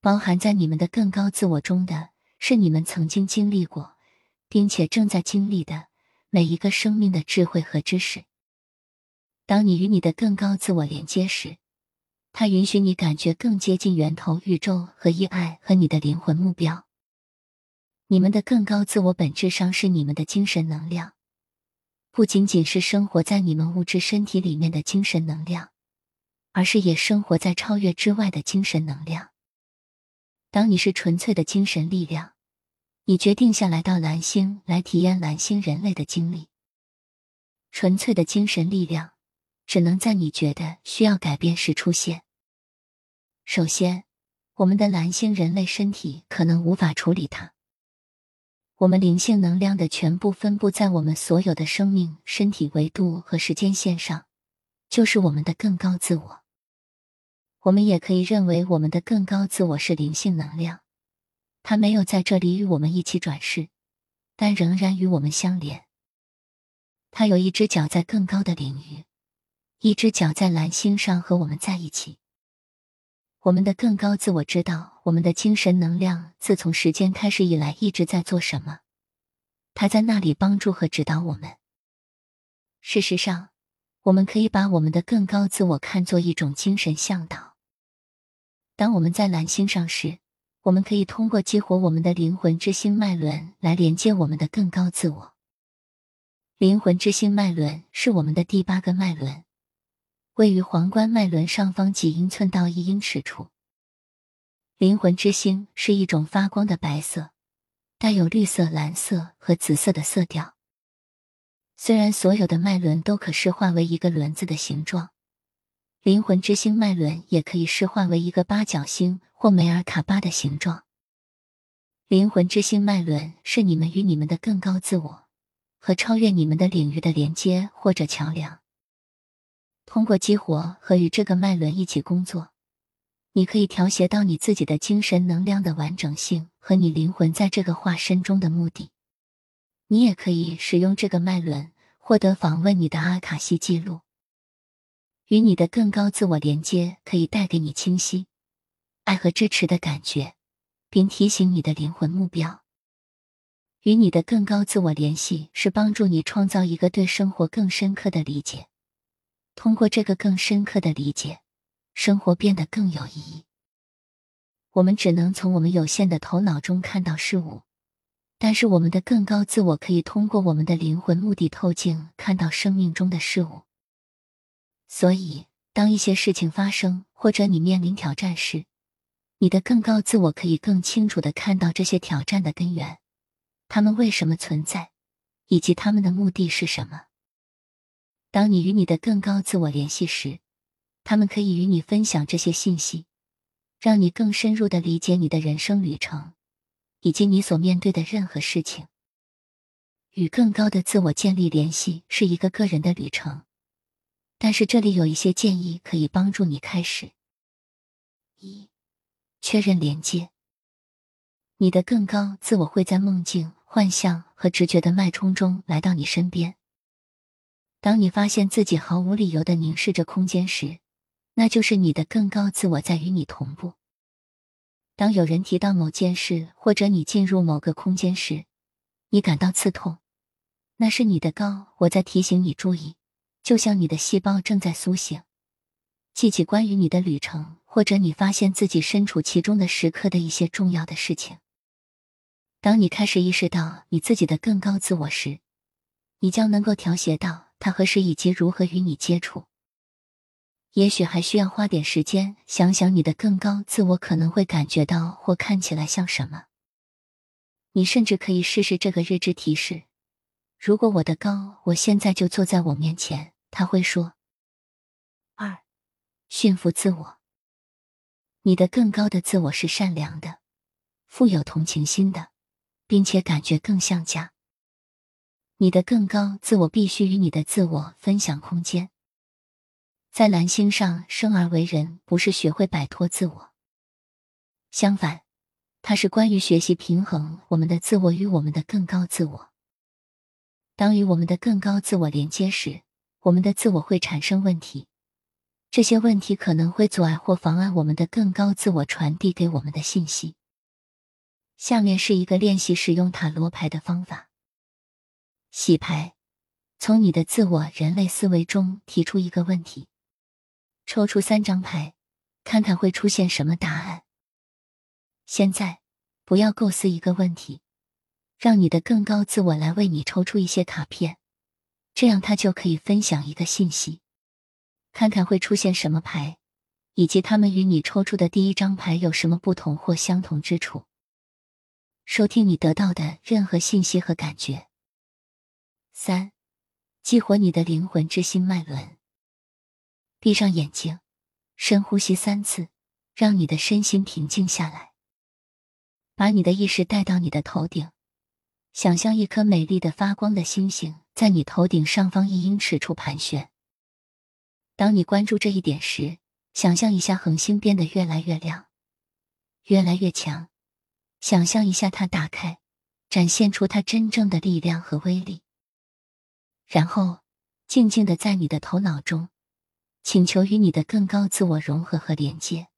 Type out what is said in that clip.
包含在你们的更高自我中的是你们曾经经历过，并且正在经历的每一个生命的智慧和知识。当你与你的更高自我连接时，它允许你感觉更接近源头宇宙和意爱和你的灵魂目标。你们的更高自我本质上是你们的精神能量，不仅仅是生活在你们物质身体里面的精神能量，而是也生活在超越之外的精神能量。当你是纯粹的精神力量，你决定下来到蓝星来体验蓝星人类的经历。纯粹的精神力量只能在你觉得需要改变时出现。首先，我们的蓝星人类身体可能无法处理它。我们灵性能量的全部分布在我们所有的生命身体维度和时间线上，就是我们的更高自我。我们也可以认为我们的更高自我是灵性能量，它没有在这里与我们一起转世，但仍然与我们相连。它有一只脚在更高的领域，一只脚在蓝星上和我们在一起。我们的更高自我知道，我们的精神能量自从时间开始以来一直在做什么。他在那里帮助和指导我们。事实上，我们可以把我们的更高自我看作一种精神向导。当我们在蓝星上时，我们可以通过激活我们的灵魂之星脉轮来连接我们的更高自我。灵魂之星脉轮是我们的第八个脉轮。位于皇冠脉轮上方几英寸到一英尺处。灵魂之星是一种发光的白色，带有绿色、蓝色和紫色的色调。虽然所有的脉轮都可视化为一个轮子的形状，灵魂之星脉轮也可以视化为一个八角星或梅尔卡巴的形状。灵魂之星脉轮是你们与你们的更高自我和超越你们的领域的连接或者桥梁。通过激活和与这个脉轮一起工作，你可以调谐到你自己的精神能量的完整性和你灵魂在这个化身中的目的。你也可以使用这个脉轮获得访问你的阿卡西记录。与你的更高自我连接可以带给你清晰、爱和支持的感觉，并提醒你的灵魂目标。与你的更高自我联系是帮助你创造一个对生活更深刻的理解。通过这个更深刻的理解，生活变得更有意义。我们只能从我们有限的头脑中看到事物，但是我们的更高自我可以通过我们的灵魂目的透镜看到生命中的事物。所以，当一些事情发生或者你面临挑战时，你的更高自我可以更清楚的看到这些挑战的根源，他们为什么存在，以及他们的目的是什么。当你与你的更高自我联系时，他们可以与你分享这些信息，让你更深入的理解你的人生旅程，以及你所面对的任何事情。与更高的自我建立联系是一个个人的旅程，但是这里有一些建议可以帮助你开始：一、确认连接。你的更高自我会在梦境、幻象和直觉的脉冲中来到你身边。当你发现自己毫无理由的凝视着空间时，那就是你的更高自我在与你同步。当有人提到某件事，或者你进入某个空间时，你感到刺痛，那是你的高我在提醒你注意，就像你的细胞正在苏醒，记起关于你的旅程，或者你发现自己身处其中的时刻的一些重要的事情。当你开始意识到你自己的更高自我时，你将能够调节到。他何时以及如何与你接触？也许还需要花点时间想想你的更高自我可能会感觉到或看起来像什么。你甚至可以试试这个日志提示：如果我的高我现在就坐在我面前，他会说：“二，驯服自我。你的更高的自我是善良的，富有同情心的，并且感觉更像家。”你的更高自我必须与你的自我分享空间。在蓝星上生而为人，不是学会摆脱自我，相反，它是关于学习平衡我们的自我与我们的更高自我。当与我们的更高自我连接时，我们的自我会产生问题，这些问题可能会阻碍或妨碍我们的更高自我传递给我们的信息。下面是一个练习使用塔罗牌的方法：洗牌。从你的自我人类思维中提出一个问题，抽出三张牌，看看会出现什么答案。现在，不要构思一个问题，让你的更高自我来为你抽出一些卡片，这样他就可以分享一个信息。看看会出现什么牌，以及他们与你抽出的第一张牌有什么不同或相同之处。收听你得到的任何信息和感觉。三，激活你的灵魂之心脉轮。闭上眼睛，深呼吸三次，让你的身心平静下来。把你的意识带到你的头顶，想象一颗美丽的发光的星星在你头顶上方一英尺处盘旋。当你关注这一点时，想象一下恒星变得越来越亮，越来越强。想象一下它打开，展现出它真正的力量和威力。然后，静静的在你的头脑中，请求与你的更高自我融合和连接。